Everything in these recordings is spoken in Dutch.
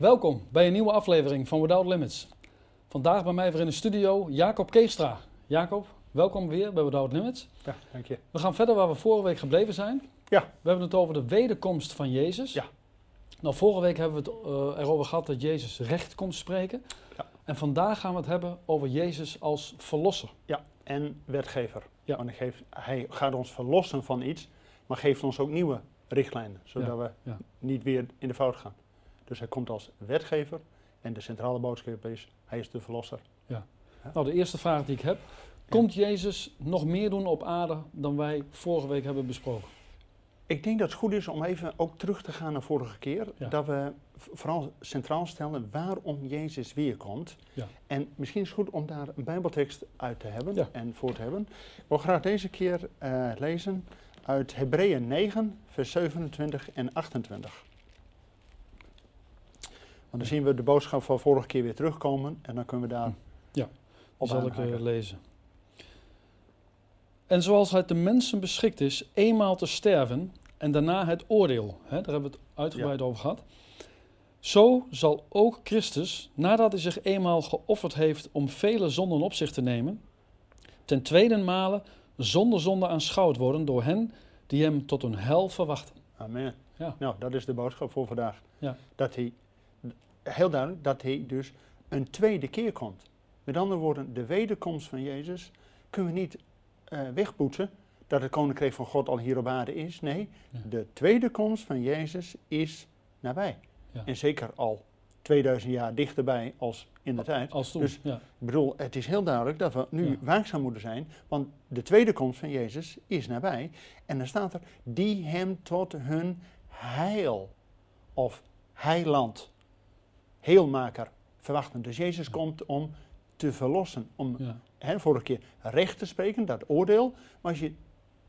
Welkom bij een nieuwe aflevering van Without Limits. Vandaag bij mij weer in de studio Jacob Keestra. Jacob, welkom weer bij Without Limits. Ja, dank je. We gaan verder waar we vorige week gebleven zijn. Ja. We hebben het over de wederkomst van Jezus. Ja. Nou, vorige week hebben we het eh, erover gehad dat Jezus recht komt spreken. Ja. En vandaag gaan we het hebben over Jezus als verlosser. Ja, en wetgever. Ja. Want hij, geeft, hij gaat ons verlossen van iets, maar geeft ons ook nieuwe richtlijnen, zodat Ja, we ja. niet weer in de fout gaan. Dus hij komt als wetgever en de centrale boodschap is, hij is de verlosser. Nou, de eerste vraag die ik heb. Komt Jezus nog meer doen op aarde dan wij vorige week hebben besproken? Ik denk dat het goed is om even ook terug te gaan naar vorige keer. Ja. Dat we vooral centraal stellen waarom Jezus weer komt. Ja. En misschien is het goed om daar een bijbeltekst uit te hebben Ja. en voor te hebben. Ik wil graag deze keer eh, lezen uit Hebreeën 9, vers 27 en 28. Want dan zien we de boodschap van vorige keer weer terugkomen en dan kunnen we daar Ja, op zal ik eh, lezen. En zoals het de mensen beschikt is eenmaal te sterven en daarna het oordeel, hè, daar hebben we het uitgebreid over gehad. Zo zal ook Christus, nadat hij zich eenmaal geofferd heeft om vele zonden op zich te nemen, ten tweede male zonder zonde aanschouwd worden door hen die hem tot hun hel verwachten. Amen. Ja. Nou, dat is de boodschap voor vandaag. Ja. Dat hij, heel duidelijk, dat hij dus een tweede keer komt. Met andere woorden, de wederkomst van Jezus kunnen we niet eh, wegpoetsen. Dat het koninkrijk van God al hier op aarde is. Nee, Ja. de tweede komst van Jezus is nabij. Ja. En zeker al 2000 jaar dichterbij als in de tijd. Als toen, Dus- ja. Ik bedoel, het is heel duidelijk dat we nu waakzaam moeten zijn, want de tweede komst van Jezus is nabij. En dan staat er, die hem tot hun heil of heiland, heelmaker verwachten. Dus Jezus komt om te verlossen, om, ja. hè, vorige keer, recht te spreken, dat oordeel. Maar als je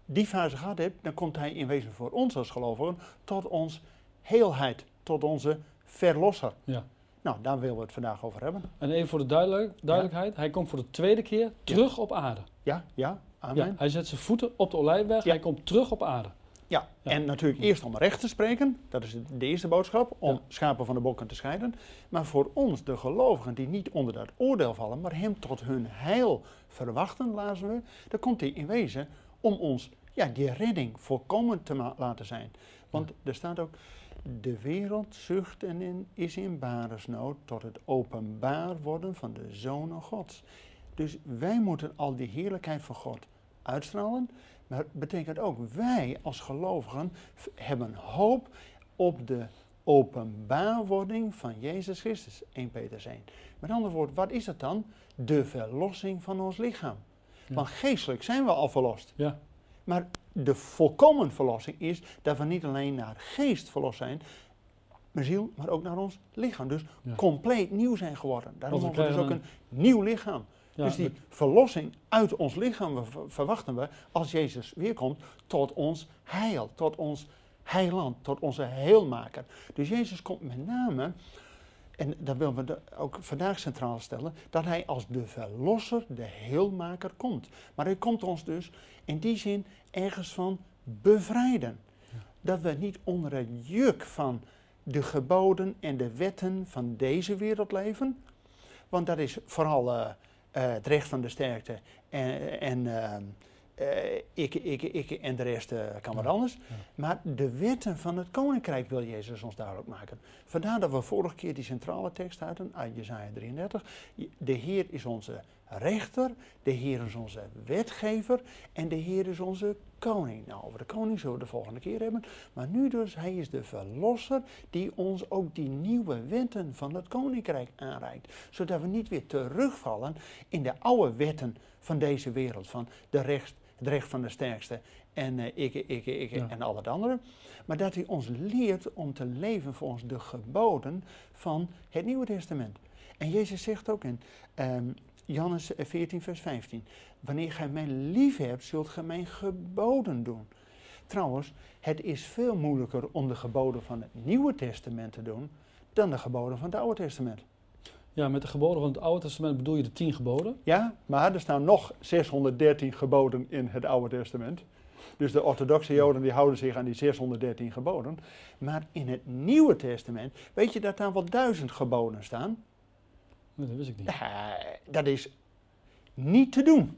die fase gehad hebt, dan komt hij in wezen voor ons als gelovigen tot ons heelheid, tot onze verlosser. ja. Nou, daar willen we het vandaag over hebben. En even voor de duidelijk- duidelijkheid, hij komt voor de tweede keer terug op aarde. Ja, ja, amen. Ja, hij zet zijn voeten op de olijfberg, hij komt terug op aarde. Ja, Ja. en natuurlijk eerst om recht te spreken. Dat is de eerste boodschap, om Ja. schapen van de bokken te scheiden. Maar voor ons, de gelovigen die niet onder dat oordeel vallen, maar hem tot hun heil verwachten, lazen we, dan komt hij in wezen om ons ja, die redding volkomen te laten zijn. Want er staat ook, de wereld zucht en in, is in baresnood tot het openbaar worden van de zonen gods. Dus wij moeten al die heerlijkheid van God uitstralen. Maar het betekent ook, wij als gelovigen hebben hoop op de openbaarwording van Jezus Christus. 1 Peter 1. Met andere woorden, wat is het dan? De verlossing van ons lichaam. Ja. Want geestelijk zijn we al verlost. Ja, Maar de volkomen verlossing is dat we niet alleen naar geest verlost zijn, maar ziel, maar ook naar ons lichaam. Dus Ja. compleet nieuw zijn geworden. Daarom hebben we dus ook een nieuw lichaam. Ja, dus die verlossing uit ons lichaam verwachten we als Jezus weerkomt tot ons heil, tot ons heiland, tot onze heelmaker. Dus Jezus komt met name, en dat willen we ook vandaag centraal stellen, dat hij als de verlosser, de heelmaker komt. Maar hij komt ons dus in die zin ergens van bevrijden. Dat we niet onder het juk van de geboden en de wetten van deze wereld leven. Want dat is vooral eh, het recht van de sterkte en, en eh, ik, ik, ik en de rest eh, kan wat Ja, anders. ja. Maar de wetten van het koninkrijk wil Jezus ons duidelijk maken. Vandaar dat we vorige keer die centrale tekst hadden uit Jesaja 33. De Heer is onze rechter, de Heer is onze wetgever en de Heer is onze koning. Nou, over de koning zullen we de volgende keer hebben. Maar nu dus, hij is de verlosser die ons ook die nieuwe wetten van het koninkrijk aanreikt. Zodat we niet weer terugvallen in de oude wetten van deze wereld. Van de recht, het recht van de sterkste en eh, ik, ik, ik Ja. en al het andere. Maar dat hij ons leert om te leven volgens de geboden van het Nieuwe Testament. En Jezus zegt ook in ehm, Johannes 14, vers 15. Wanneer gij mij lief hebt, zult gij mijn geboden doen. Trouwens, het is veel moeilijker om de geboden van het Nieuwe Testament te doen dan de geboden van het Oude Testament. ja, met de geboden van het Oude Testament bedoel je de tien geboden. Ja, maar er staan nog 613 geboden in het Oude Testament. Dus de orthodoxe Joden die houden zich aan die 613 geboden. Maar in het Nieuwe Testament, weet je dat daar wel duizend geboden staan? Nee, dat wist ik niet. Dat is niet te doen.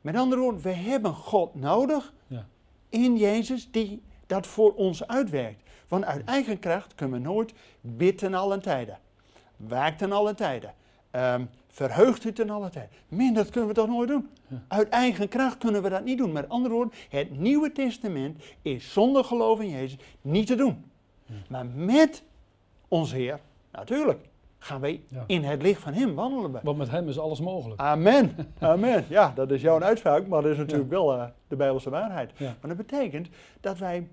Met andere woorden, we hebben God nodig Ja. in Jezus die dat voor ons uitwerkt. Want uit eigen kracht kunnen we nooit bidden alle tijden. Waakt ten alle tijden. Ehm, verheugt u ten alle tijden. Min, dat kunnen we toch nooit doen? Ja. Uit eigen kracht kunnen we dat niet doen. Met andere woorden, het Nieuwe Testament is zonder geloof in Jezus niet te doen. Ja. Maar met ons Heer, natuurlijk, gaan wij Ja. in het licht van Hem wandelen. we. Want met hem is alles mogelijk. Amen. Amen. Ja, dat is jouw uitspraak, maar dat is natuurlijk wel eh, de Bijbelse waarheid. Ja. Maar dat betekent dat wij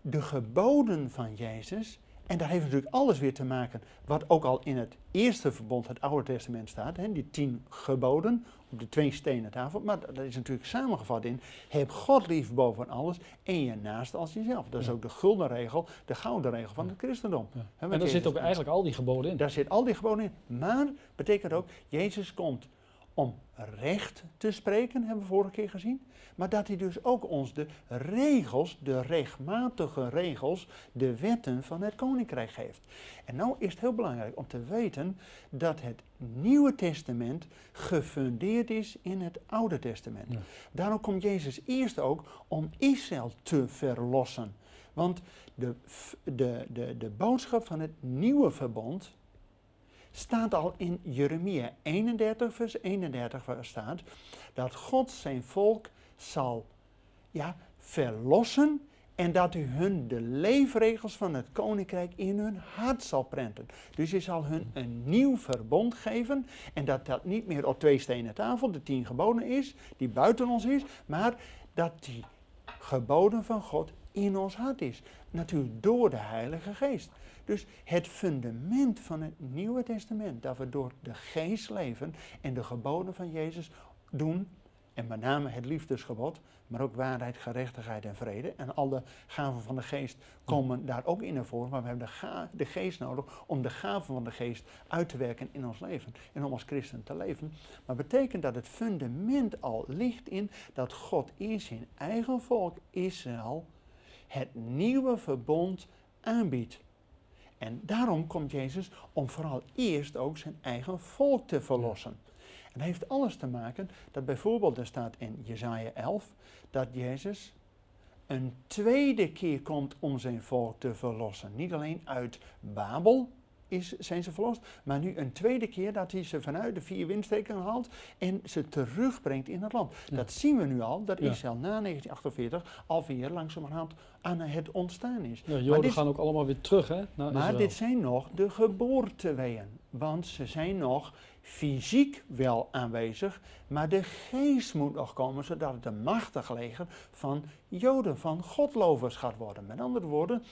de geboden van Jezus, en daar heeft natuurlijk alles weer te maken, wat ook al in het eerste verbond, het Oude Testament staat, hè, die tien geboden de twee stenen tafel, maar dat is natuurlijk samengevat in, heb God lief boven alles en je naast als jezelf. Dat is Ja. ook de gulden regel, de gouden regel van het christendom. Ja. En daar zitten ook eigenlijk al die geboden in. Daar zit al die geboden in. Maar betekent ook, Jezus komt om recht te spreken, hebben we vorige keer gezien. Maar dat hij dus ook ons de regels, de rechtmatige regels, de wetten van het koninkrijk geeft. En nou is het heel belangrijk om te weten dat het Nieuwe Testament gefundeerd is in het Oude Testament. Ja. Daarom komt Jezus eerst ook om Israël te verlossen. Want de, de, de, de boodschap van het nieuwe verbond staat al in Jeremia 31, vers 31, waar staat dat God zijn volk zal ja, verlossen en dat u hun de leefregels van het koninkrijk in hun hart zal prenten. Dus hij zal hun een nieuw verbond geven en dat dat niet meer op twee stenen tafel, de tien geboden is, die buiten ons is, maar dat die geboden van God in ons hart is. Natuurlijk door de Heilige Geest. Dus het fundament van het Nieuwe Testament, dat we door de Geest leven en de geboden van Jezus doen, en met name het liefdesgebod, maar ook waarheid, gerechtigheid en vrede. En alle gaven van de Geest komen daar ook in naar voren, maar we hebben de, de Geest nodig om de gaven van de Geest uit te werken in ons leven en om als christen te leven. Maar betekent dat het fundament al ligt in dat God in zijn eigen volk Israël het nieuwe verbond aanbiedt. En daarom komt Jezus om vooral eerst ook zijn eigen volk te verlossen. En dat heeft alles te maken dat bijvoorbeeld er staat in Jesaja 11 dat Jezus een tweede keer komt om zijn volk te verlossen. Niet alleen uit Babel is, zijn ze verlost, maar nu een tweede keer dat hij ze vanuit de vier windstreken haalt en ze terugbrengt in het land. Ja. Dat zien we nu al, dat Ja. Israël na 1948 alweer langzamerhand aan het ontstaan is. Ja, Joden dit- gaan ook allemaal weer terug hè, maar Israël. dit zijn nog de geboorteweeën. Want ze zijn nog fysiek wel aanwezig, maar de geest moet nog komen, zodat het een machtig leger van Joden, van Godlovers gaat worden. Met andere woorden,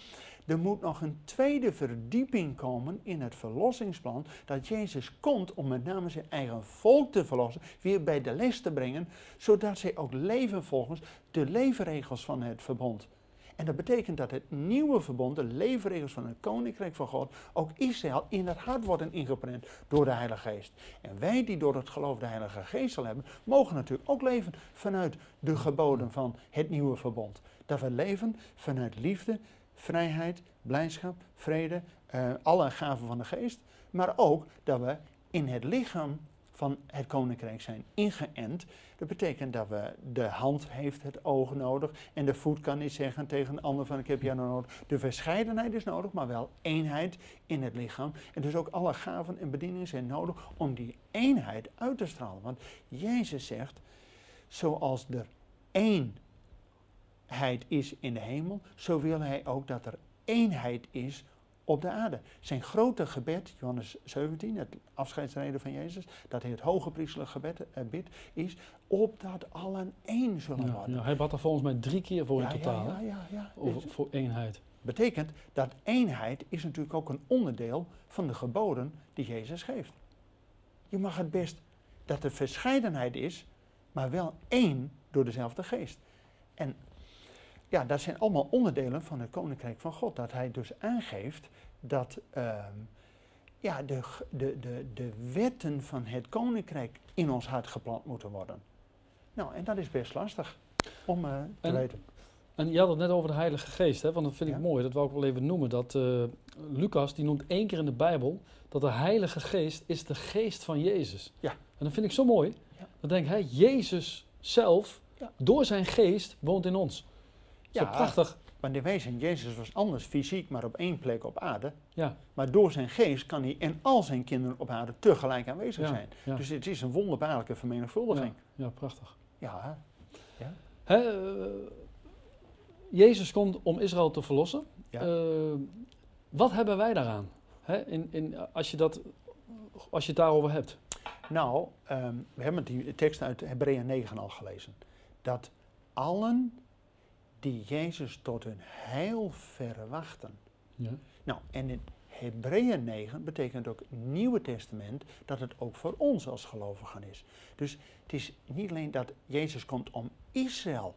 er moet nog een tweede verdieping komen in het verlossingsplan, dat Jezus komt om met name zijn eigen volk te verlossen, weer bij de les te brengen, zodat zij ook leven volgens de leefregels van het verbond. En dat betekent dat het nieuwe verbond, de leefregels van het Koninkrijk van God, ook Israël in het hart worden ingeprent door de Heilige Geest. En wij die door het geloof de Heilige Geest zal hebben, mogen natuurlijk ook leven vanuit de geboden van het nieuwe verbond. Dat we leven vanuit liefde, vrijheid, blijdschap, vrede, eh, alle gaven van de Geest. Maar ook dat we in het lichaam van het koninkrijk zijn ingeënt. Dat betekent dat we de hand heeft het oog nodig en de voet kan niet zeggen tegen een ander van ik heb jou nodig. De verscheidenheid is nodig, maar wel eenheid in het lichaam. En dus ook alle gaven en bedieningen zijn nodig om die eenheid uit te stralen. Want Jezus zegt, zoals er eenheid is in de hemel, zo wil hij ook dat er eenheid is op de aarde. Zijn grote gebed, Johannes 17, het afscheidsreden van Jezus, dat hij het hoge priestelijk gebed eh, bidt, is opdat allen één zullen Ja, worden. ja, hij bad er volgens mij drie keer voor in totaal. Ja, ja, ja. Over, voor eenheid. betekent dat eenheid is natuurlijk ook een onderdeel van de geboden die Jezus geeft. Je mag het best dat er verscheidenheid is, maar wel één door dezelfde geest. En ja, dat zijn allemaal onderdelen van het koninkrijk van God. Dat hij dus aangeeft dat ehm, ja, de, de, de, de wetten van het koninkrijk in ons hart geplant moeten worden. Nou, en dat is best lastig. om eh, te En- weten. En je had het net over de Heilige Geest, hè? want dat vind ik Ja. mooi. Dat wou ik wel even noemen. Dat eh, Lucas die noemt één keer in de Bijbel dat de Heilige Geest is de geest van Jezus. Ja. En dat vind ik zo mooi. Ja. Dan denk ik, hè, Jezus zelf, Ja. door zijn geest, woont in ons. Ja. prachtig. Want in wezen, Jezus was anders fysiek, maar op één plek op aarde. Ja, Maar door zijn geest kan hij en al zijn kinderen op aarde tegelijk aanwezig Ja, zijn. ja. Dus het is een wonderbaarlijke vermenigvuldiging. ja, prachtig. Ja, Hè, eh, Jezus komt om Israël te verlossen. Eh, wat hebben wij daaraan? Hè, in, in, als, je dat, als je het daarover hebt. Nou, ehm, we hebben die tekst uit Hebreeën 9 al gelezen. Dat allen die Jezus tot hun heil verwachten. Ja. Nou, en in Hebreeën 9 betekent ook Nieuwe Testament dat het ook voor ons als gelovigen is. Dus het is niet alleen dat Jezus komt om Israël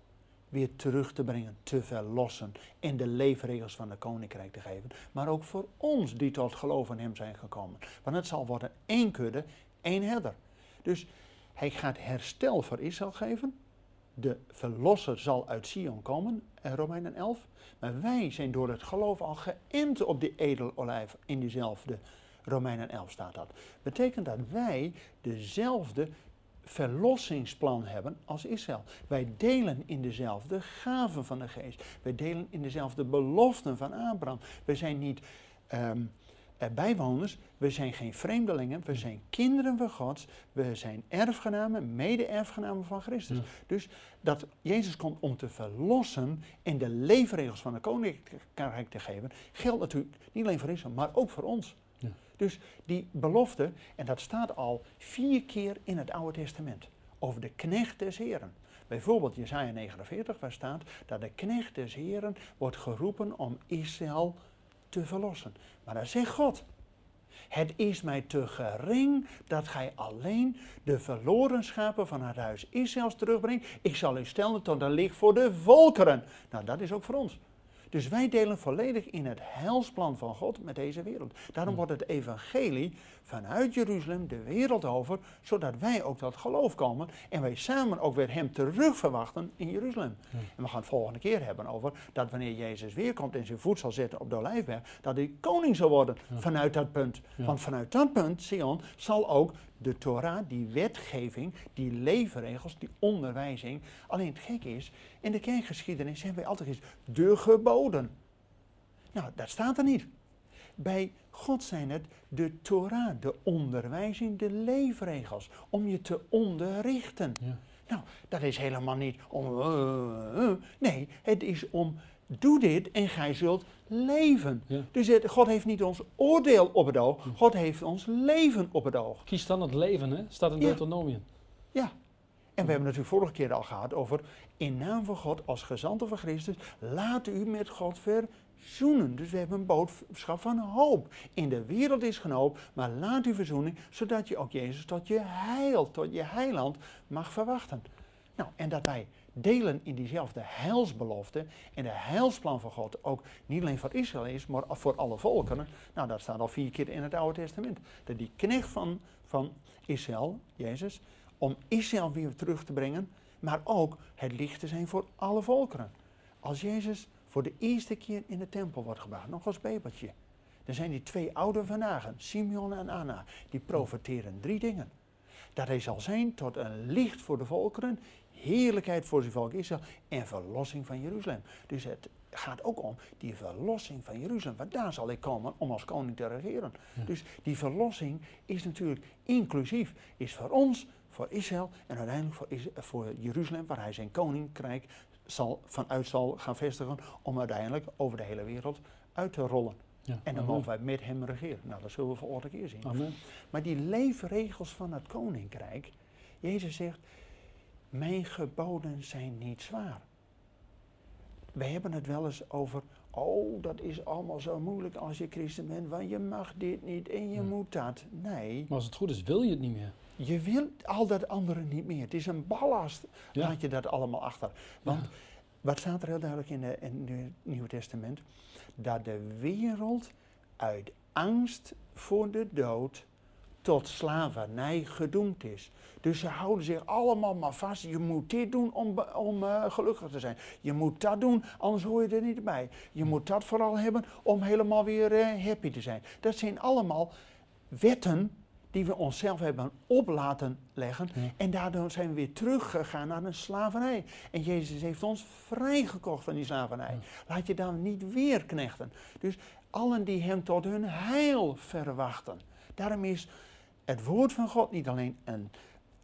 weer terug te brengen, te verlossen en de leefregels van het koninkrijk te geven, maar ook voor ons die tot geloof in hem zijn gekomen. Want het zal worden één kudde, één herder. Dus hij gaat herstel voor Israël geven. De verlosser zal uit Sion komen, eh, Romeinen 11. Maar wij zijn door het geloof al geënt op die edelolijf in diezelfde Romeinen 11 staat dat. Betekent dat wij dezelfde verlossingsplan hebben als Israël. Wij delen in dezelfde gaven van de geest. Wij delen in dezelfde beloften van Abraham. We zijn niet ehm, eh, bijwoners, we zijn geen vreemdelingen, we zijn kinderen van God, we zijn erfgenamen, mede-erfgenamen van Christus. Ja. Dus dat Jezus komt om te verlossen en de leefregels van de koninkrijk te geven, geldt natuurlijk niet alleen voor Israël, maar ook voor ons. Ja. Dus die belofte, en dat staat al vier keer in het Oude Testament, over de knecht des Heren. Bijvoorbeeld Jesaja 49, waar staat dat de knecht des Heren wordt geroepen om Israël te verlossen. Maar dan zegt God, het is mij te gering dat gij alleen de verloren schapen van het huis Israëls terugbrengt. Ik zal u stellen tot een licht voor de volkeren. Nou, dat is ook voor ons. Dus wij delen volledig in het heilsplan van God met deze wereld. Daarom wordt het evangelie vanuit Jeruzalem de wereld over, zodat wij ook tot geloof komen en wij samen ook weer hem terug verwachten in Jeruzalem. Ja. En we gaan het volgende keer hebben over dat wanneer Jezus weer komt en zijn voet zal zetten op de olijfberg, dat hij koning zal worden Ja. vanuit dat punt. Ja. Want vanuit dat punt, Sion, zal ook de Torah, die wetgeving, die leefregels, die onderwijzing. Alleen het gekke is, in de kerkgeschiedenis hebben wij altijd gezegd, de geboden. Nou, dat staat er niet. Bij God zijn het de Torah, de onderwijzing, de leefregels, om je te onderrichten. Ja. Nou, dat is helemaal niet om. eh, eh, eh. nee, het is om. Doe dit en gij zult leven. Ja. Dus het, God heeft niet ons oordeel op het oog, God heeft ons leven op het oog. Kies dan het leven, hè? staat in Ja. Deuteronomium. Ja. En we hebben natuurlijk vorige keer al gehad over. In naam van God, als gezanten van Christus, laat u met God verzoenen. Dus we hebben een boodschap van hoop. In de wereld is geen hoop, maar laat u verzoening, zodat je ook Jezus tot je heil, tot je heiland mag verwachten. Nou, en dat wij delen in diezelfde heilsbelofte en de heilsplan van God ook niet alleen voor Israël is, maar voor alle volkeren. Nou, dat staat al vier keer in het Oude Testament. Dat die knecht van, van Israël, Jezus, om Israël weer terug te brengen, maar ook het licht te zijn voor alle volkeren. Als Jezus voor de eerste keer in de tempel wordt gebracht, nog als babytje, dan zijn die twee ouderen vandaag, Simeon en Anna, die profeteren drie dingen. Dat hij zal zijn tot een licht voor de volkeren, heerlijkheid voor zijn volk Israël en verlossing van Jeruzalem. Dus het gaat ook om die verlossing van Jeruzalem, want daar zal ik komen om als koning te regeren. Ja. Dus die verlossing is natuurlijk inclusief, is voor ons, voor Israël en uiteindelijk voor, voor Jeruzalem, waar hij zijn koninkrijk zal, vanuit zal gaan vestigen, om uiteindelijk over de hele wereld uit te rollen. Ja. En dan mogen wij met hem regeren. Nou, dat zullen we volgende keer zien. Amen. Maar die leefregels van het koninkrijk, Jezus zegt, mijn geboden zijn niet zwaar. We hebben het wel eens over, oh, dat is allemaal zo moeilijk als je christen bent, want je mag dit niet en je Ja. moet dat. Nee, Maar als het goed is, wil je het niet meer. je wil al dat andere niet meer. Het is een ballast. Ja. Laat je dat allemaal achter. Want Ja. Wat staat er heel duidelijk in, de, in het Nieuwe Testament? Dat de wereld uit angst voor de dood tot slavernij gedoemd is. Dus ze houden zich allemaal maar vast. Je moet dit doen om, om uh, gelukkig te zijn. Je moet dat doen, anders hoor je er niet bij. Je moet dat vooral hebben om helemaal weer uh, happy te zijn. Dat zijn allemaal wetten die we onszelf hebben op laten leggen. En daardoor zijn we weer teruggegaan naar een slavernij. En Jezus heeft ons vrijgekocht van die slavernij. Laat je dan niet weer knechten. Dus allen die hem tot hun heil verwachten. Daarom is het woord van God niet alleen een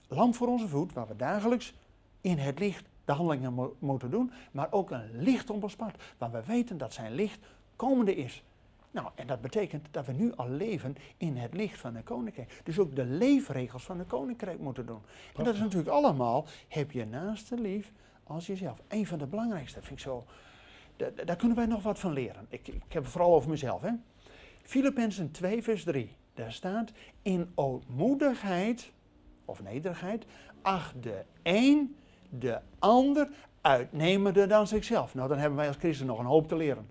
lamp voor onze voet, waar we dagelijks in het licht de handelingen moeten doen, maar ook een licht op ons pad, waar we weten dat zijn licht komende is. Nou, en dat betekent dat we nu al leven in het licht van de koninkrijk. Dus ook de leefregels van de koninkrijk moeten doen. En dat is natuurlijk allemaal, heb je naaste lief als jezelf. Een van de belangrijkste, vind ik zo. Daar kunnen wij nog wat van leren. Ik, ik heb het vooral over mezelf. Hè. Filippenzen 2, vers 3. Daar staat, in ootmoedigheid, of nederigheid, acht de een de ander uitnemender dan zichzelf. Nou, dan hebben wij als christen nog een hoop te leren.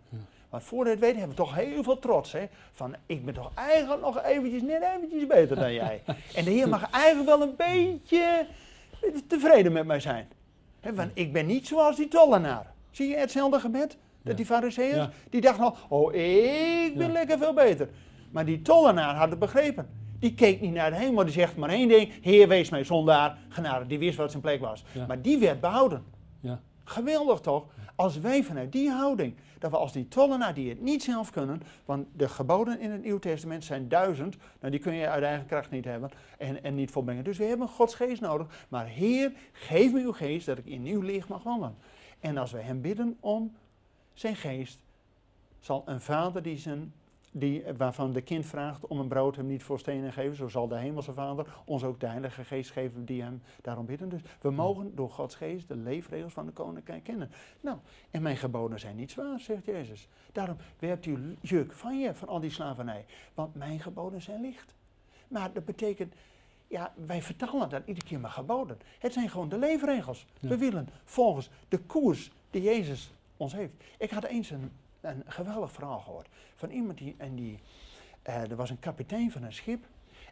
Maar voor het weten hebben we toch heel veel trots. Hè? Van ik ben toch eigenlijk nog eventjes, net eventjes beter dan jij. en de Heer mag eigenlijk wel een beetje tevreden met mij zijn. Hè? Want ik ben niet zoals die tollenaar. Zie je hetzelfde gebed? Dat die fariseeërs, die dachten al, oh ik ben lekker veel beter. Maar die tollenaar had het begrepen. Die keek niet naar de hemel, die zegt maar één ding, Heer wees mij zondaar, genade. Die wist wat zijn plek was. Maar die werd behouden. Geweldig toch? Als wij vanuit die houding, dat we als die tollenaar die het niet zelf kunnen, want de geboden in het Nieuw Testament zijn duizend, nou die kun je uit eigen kracht niet hebben en, en niet volbrengen. Dus we hebben Gods geest nodig. Maar Heer, geef me uw geest dat ik in uw licht mag wandelen. En als we hem bidden om zijn geest, zal een vader die zijn die, waarvan de kind vraagt om een brood hem niet voor stenen geven, zo zal de hemelse vader ons ook de heilige geest geven die hem daarom bidden. Dus we mogen door Gods geest de leefregels van de koninkrijk kennen. Nou, en mijn geboden zijn niet zwaar, zegt Jezus. Daarom werpt u juk van je, van al die slavernij. Want mijn geboden zijn licht. Maar dat betekent, ja, wij vertalen dat iedere keer maar geboden. Het zijn gewoon de leefregels. We willen volgens de koers die Jezus ons heeft. Ik had eens een een geweldig verhaal gehoord. Van iemand die, en die uh, er was een kapitein van een schip.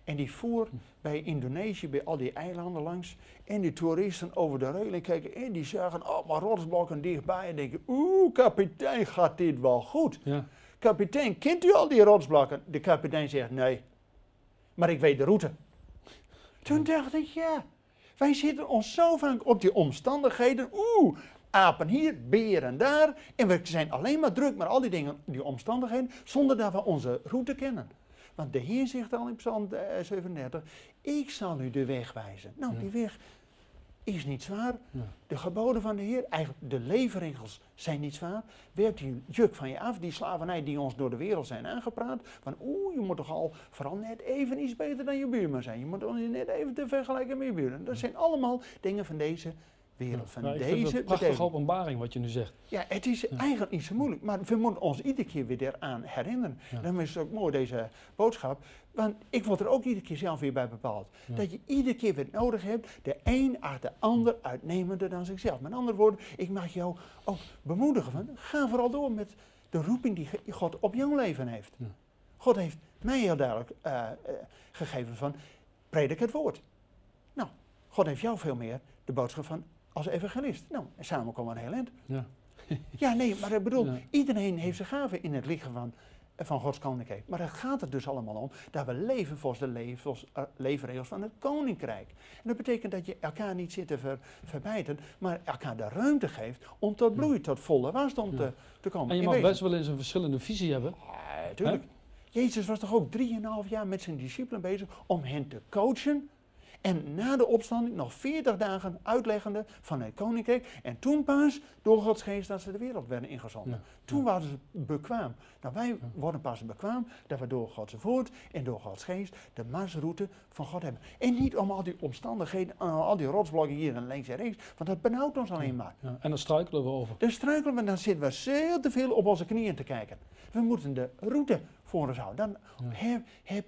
En die voer bij Indonesië, bij al die eilanden langs. En die toeristen over de railing keken en die zagen oh, maar rotsblokken dichtbij. En denken, oeh, kapitein, gaat dit wel goed? Ja. Kapitein, kent u al die rotsblokken? De kapitein zegt, nee. Maar ik weet de route. Toen dacht ik, ja, wij zitten ons zo vaak op die omstandigheden. Oeh, apen hier, beren daar. En we zijn alleen maar druk met al die dingen, die omstandigheden, zonder dat we onze route kennen. Want de Heer zegt al in Psalm 37, ik zal u de weg wijzen. Nou, die weg is niet zwaar. De geboden van de Heer, eigenlijk de leefregels zijn niet zwaar. Werpt die juk van je af, die slavernij die ons door de wereld zijn aangepraat. Van oeh, je moet toch al vooral net even iets beter dan je buurman zijn. Je moet net even te vergelijken met je buurman. Dat zijn allemaal dingen van deze wereld. Van deze vind het een prachtige openbaring wat je nu zegt. Ja, het is eigenlijk niet zo moeilijk. Maar we moeten ons iedere keer weer eraan herinneren. Ja. Daarom is het ook mooi, deze boodschap. Want ik word er ook iedere keer zelf weer bij bepaald. Dat je iedere keer weer nodig hebt, de een acht de ander uitnemender dan zichzelf. Met andere woorden, ik mag jou ook bemoedigen van, ga vooral door met de roeping die God op jouw leven heeft. God heeft mij heel duidelijk uh, uh, gegeven van, predik het woord. Nou, God heeft jou veel meer de boodschap van als evangelist. Nou, en samen komen we een heel eind. Ja. ja, nee, maar ik bedoel, iedereen heeft zijn gaven in het lichaam van, van Gods koninkrijk. Maar het gaat er dus allemaal om dat we leven volgens de levens, uh, leefregels van het koninkrijk. En dat betekent dat je elkaar niet zit te ver, verbijten, maar elkaar de ruimte geeft om tot bloei, tot volle wasdom te, te komen. En je mag best wel eens een verschillende visie hebben. Ja, natuurlijk. Jezus was toch ook drieënhalf jaar met zijn discipelen bezig om hen te coachen en na de opstanding nog 40 dagen uitleggende van het koninkrijk. En toen pas door Gods geest dat ze de wereld werden ingezonden. Toen waren ze bekwaam. Nou, wij worden pas bekwaam dat we door Gods woord en door Gods geest de marsroute van God hebben. En niet om al die omstandigheden, al die rotsblokken hier en links en rechts, want dat benauwt ons alleen maar. En dan struikelen we over. Dan struikelen we, dan zitten we zeer te veel op onze knieën te kijken. We moeten de route voor ons houden. Dan heb, heb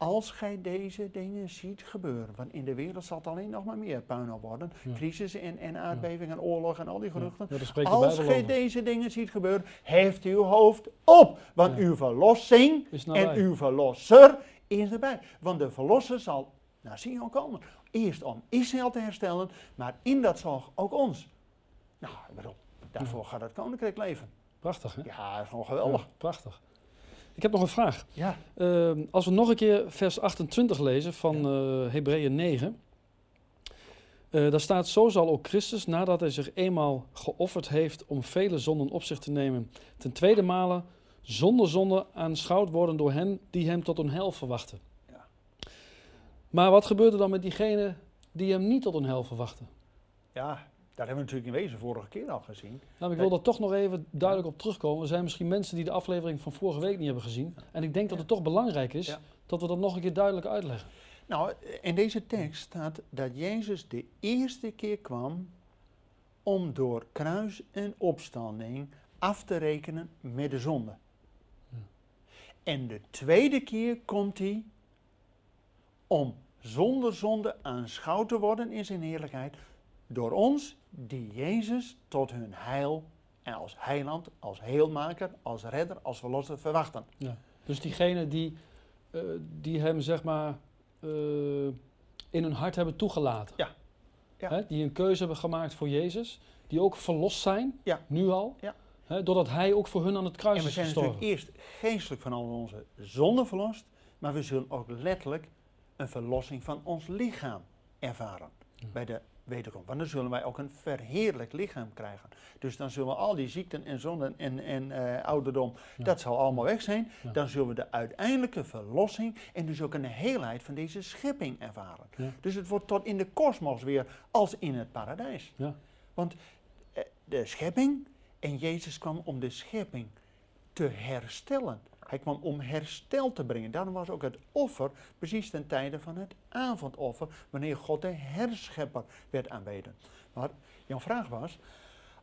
als gij deze dingen ziet gebeuren, want in de wereld zal het alleen nog maar meer puinhoop worden. Ja. Crisis en, en aardbeving en oorlog en al die geruchten. Ja, als gij deze dingen ziet gebeuren, heft uw hoofd op. Want uw verlossing en uw verlosser is erbij. Want de verlosser zal naar Sion komen. Eerst om Israël te herstellen, maar in dat zal ook ons. Nou, ik bedoel, daarvoor gaat het koninkrijk leven. Prachtig, hè? Ja, dat is gewoon geweldig. Prachtig. Ik heb nog een vraag. Ja. Ehm, als we nog een keer vers 28 lezen van eh Hebreeën 9. eh, daar staat, zo zal ook Christus, nadat hij zich eenmaal geofferd heeft om vele zonden op zich te nemen, ten tweede male zonder zonde aanschouwd worden door hen die hem tot een hel verwachten. Ja. Maar wat gebeurt er dan met diegenen die hem niet tot een hel verwachten? ja, daar hebben we natuurlijk in wezen vorige keer al gezien. Nou, ik wil er toch nog even duidelijk op terugkomen. Er zijn misschien mensen die de aflevering van vorige week niet hebben gezien. En ik denk dat het toch belangrijk is Ja. dat we dat nog een keer duidelijk uitleggen. Nou, in deze tekst staat dat Jezus de eerste keer kwam om door kruis en opstanding af te rekenen met de zonde. Ja. En de tweede keer komt hij om zonder zonde aanschouwd te worden in zijn heerlijkheid door ons die Jezus tot hun heil en als heiland, als heelmaker, als redder, als verlosser verwachten. Dus diegenen die, eh, die hem zeg maar eh, in hun hart hebben toegelaten. Ja. Ja. Hè, die een keuze hebben gemaakt voor Jezus. Die ook verlost zijn, Ja. nu al. Ja. Hè, doordat hij ook voor hun aan het kruis En we is zijn gestorven. natuurlijk eerst geestelijk van al onze zonden verlost, maar we zullen ook letterlijk een verlossing van ons lichaam ervaren Ja. bij de wederkomst. Want dan zullen wij ook een verheerlijk lichaam krijgen. Dus dan zullen al die ziekten en zonden en, en eh, ouderdom, Ja. dat zal allemaal weg zijn. Ja. Dan zullen we de uiteindelijke verlossing en dus ook een heelheid van deze schepping ervaren. Ja. Dus het wordt tot in de kosmos weer als in het paradijs. Ja. Want eh, de schepping, en Jezus kwam om de schepping te herstellen. Hij kwam om herstel te brengen. Daarom was ook het offer precies ten tijde van het avondoffer, wanneer God de herschepper werd aanbeden. Maar jouw vraag was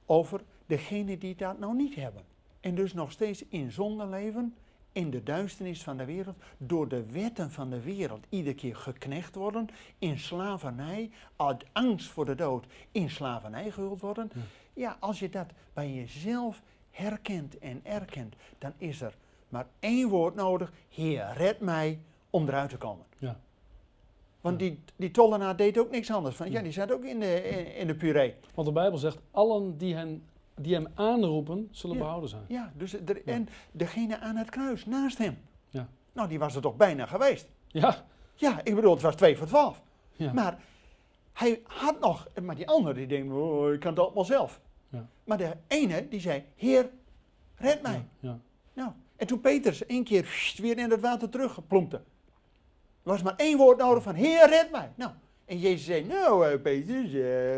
over degenen die dat nou niet hebben. En dus nog steeds in zonde leven, in de duisternis van de wereld, door de wetten van de wereld iedere keer geknecht worden, in slavernij, uit angst voor de dood, in slavernij gehuld worden. Ja. Ja, als je dat bij jezelf herkent en erkent, dan is er maar één woord nodig: Heer, red mij om eruit te komen. Ja. Want die, die tollenaar deed ook niks anders. Van, ja, die zat ook in de, in, in de puree. Want de Bijbel zegt, allen die, hen, die hem aanroepen, zullen Ja. behouden zijn. Ja, dus er, en degene aan het kruis naast hem. Ja. Nou, die was er toch bijna geweest. Ja, Ja, ik bedoel, het was 2 voor 12. ja. Maar hij had nog, maar die andere die denkt, oh, ik kan het allemaal zelf. Ja. Maar de ene die zei, Heer, red mij. ja. Nou, en toen Petrus één keer weer in het water teruggeplompte. Er was maar één woord nodig van, Heer, red mij. Nou, en Jezus zei, nou eh, Petrus, eh,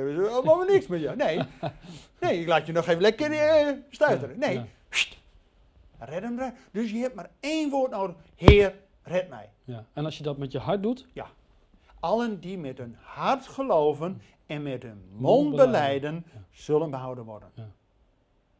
we doen allemaal niks met jou. Nee, nee, ik laat je nog even lekker eh, stuiteren. Nee, Ja. red hem eruit. Dus je hebt maar één woord nodig, Heer, red mij. Ja. En als je dat met je hart doet, Allen die met hun hart geloven en met hun mond Mond belijden. beleiden, Ja. zullen behouden worden. Ja.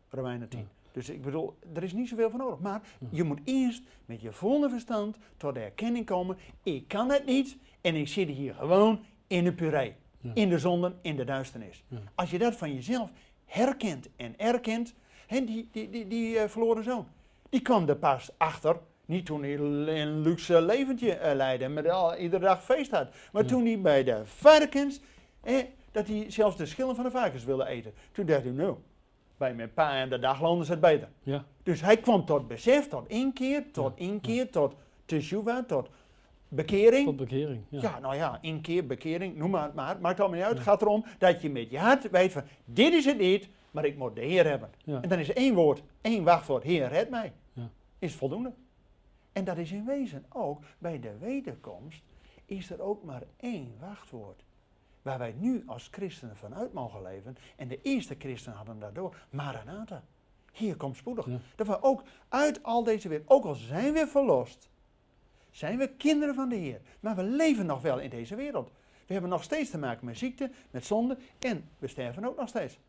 Romeinen 10. Dus ik bedoel, er is niet zoveel voor nodig. Maar Ja. je moet eerst met je volle verstand tot de erkenning komen. Ik kan het niet en ik zit hier gewoon in de puree. Ja. In de zonden, in de duisternis. Ja. Als je dat van jezelf herkent en erkent. En die, die, die, die eh, verloren zoon, die kwam er pas achter. Niet toen hij een luxe leventje eh, leidde en met al, iedere dag feest had. Maar Ja. toen hij bij de varkens, eh, dat hij zelfs de schillen van de varkens wilde eten. Toen dacht hij, nou, bij mijn pa en de dagloon is het beter. ja, Dus hij kwam tot besef, tot inkeer, tot inkeer, tot teshuva, tot bekering. tot bekering. Ja. Ja. nou ja, inkeer, bekering, noem maar het maar. Maakt allemaal niet uit. Het gaat erom dat je met je hart weet van, dit is het niet, maar ik moet de Heer hebben. Ja. En dan is één woord, één wachtwoord, Heer, red mij. Ja. Is voldoende. En dat is in wezen ook, bij de wederkomst, is er ook maar één wachtwoord. Waar wij nu als christenen vanuit mogen leven. En de eerste christenen hadden daardoor, Maranatha. Hier komt spoedig. Ja. Dat we ook uit al deze wereld, ook al zijn we verlost, zijn we kinderen van de Heer. Maar we leven nog wel in deze wereld. We hebben nog steeds te maken met ziekte, met zonde en we sterven ook nog steeds.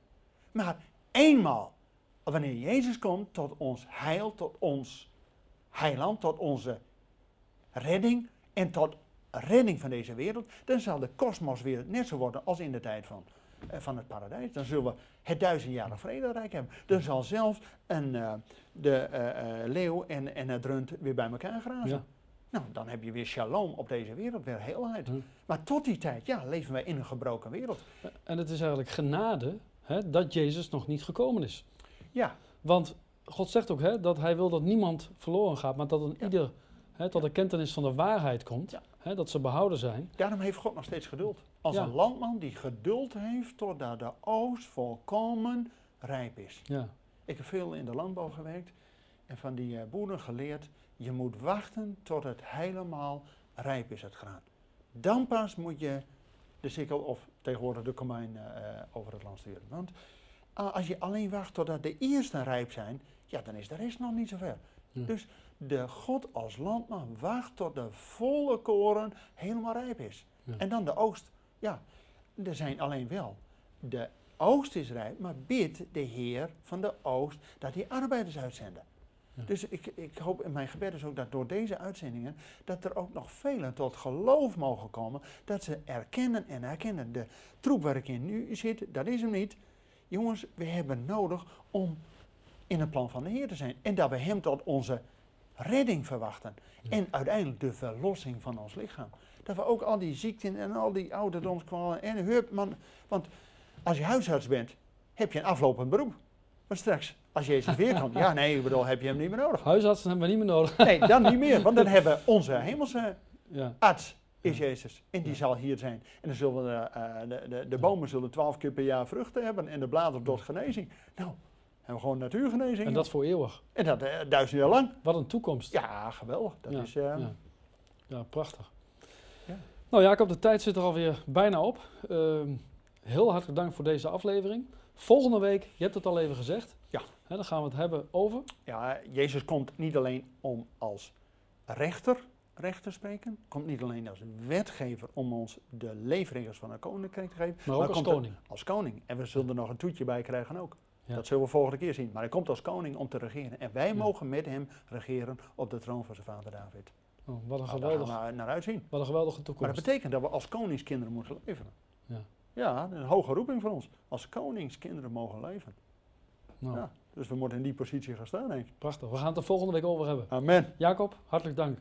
Maar eenmaal, wanneer Jezus komt tot ons heil, tot ons heiland, tot onze redding en tot redding van deze wereld, dan zal de kosmos weer net zo worden als in de tijd van, eh, van het paradijs. Dan zullen we het duizendjarig vrederijk hebben. Dan zal zelfs een, eh, de eh, leeuw en, en het rund weer bij elkaar grazen. Ja. Nou, dan heb je weer shalom op deze wereld, weer heelheid. Hm. Maar tot die tijd, ja, leven wij in een gebroken wereld. En het is eigenlijk genade hè, dat Jezus nog niet gekomen is. Ja, Want God zegt ook hè, dat hij wil dat niemand verloren gaat, maar dat een Ja. ieder hè, tot de kentenis van de waarheid komt. Ja. Dat ze behouden zijn. daarom heeft God nog steeds geduld. Als Ja. een landman die geduld heeft totdat de oogst volkomen rijp is. Ja. Ik heb veel in de landbouw gewerkt en van die eh, boeren geleerd, je moet wachten tot het helemaal rijp is, het graan. Dan pas moet je de sikkel of tegenwoordig de komijn eh, eh, over het land sturen. Want ah, als je alleen wacht totdat de eerste rijp zijn, ja, dan is de rest nog niet zo ver. Ja. Dus de God als landman wacht tot de volle koren helemaal rijp is. Ja. En dan de oogst. Ja, er zijn alleen wel. De oogst is rijp, maar bid de Heer van de oogst dat hij arbeiders uitzenden. Ja. Dus ik, ik hoop in mijn gebed is ook dat door deze uitzendingen, dat er ook nog velen tot geloof mogen komen. Dat ze erkennen en herkennen. De troep waar ik in nu zit, dat is hem niet. Jongens, we hebben nodig om in het plan van de Heer te zijn. En dat we hem tot onze redding verwachten. Ja. En uiteindelijk de verlossing van ons lichaam. Dat we ook al die ziekten en al die ouderdomskwalen en hup, man. Want als je huisarts bent, heb je een aflopend beroep. Maar straks, als Jezus weer komt, ja nee, ik bedoel, heb je hem niet meer nodig. Huisartsen hebben we niet meer nodig. Nee, dan niet meer, want dan hebben we onze hemelse Ja. arts, is. Jezus. En die Ja. zal hier zijn. En dan zullen de, eh, de, de, de bomen zullen twaalf keer per jaar vruchten hebben en de bladeren tot genezing. Nou, we gewoon natuurgenezing. En dat voor eeuwig. En dat eh, duizend jaar lang. Wat een toekomst. Ja, geweldig. Dat Ja, is, eh, ja. Ja, prachtig. Ja. Nou Jacob, de tijd zit er alweer bijna op. Ehm, heel hartelijk dank voor deze aflevering. Volgende week, je hebt het al even gezegd. Ja. Hè, dan gaan we het hebben over. Ja, Jezus komt niet alleen om als rechter recht te spreken, komt niet alleen als wetgever om ons de leefregels van een koninkrijk te geven, Maar ook als komt koning. als koning. En we zullen er nog een toetje bij krijgen ook. Ja. Dat zullen we volgende keer zien. Maar hij komt als koning om te regeren. En wij Ja. mogen met hem regeren op de troon van zijn vader David. Oh, wat, een Nou, geweldig, we naar uitzien. wat een geweldige Maar toekomst. dat betekent dat we als koningskinderen moeten leven. Ja. Ja, een hoge roeping voor ons. Als koningskinderen mogen leven. Nou, Ja. Dus we moeten in die positie gaan staan, denk ik. Prachtig. We gaan het er volgende week over hebben. Amen. Jacob, hartelijk dank.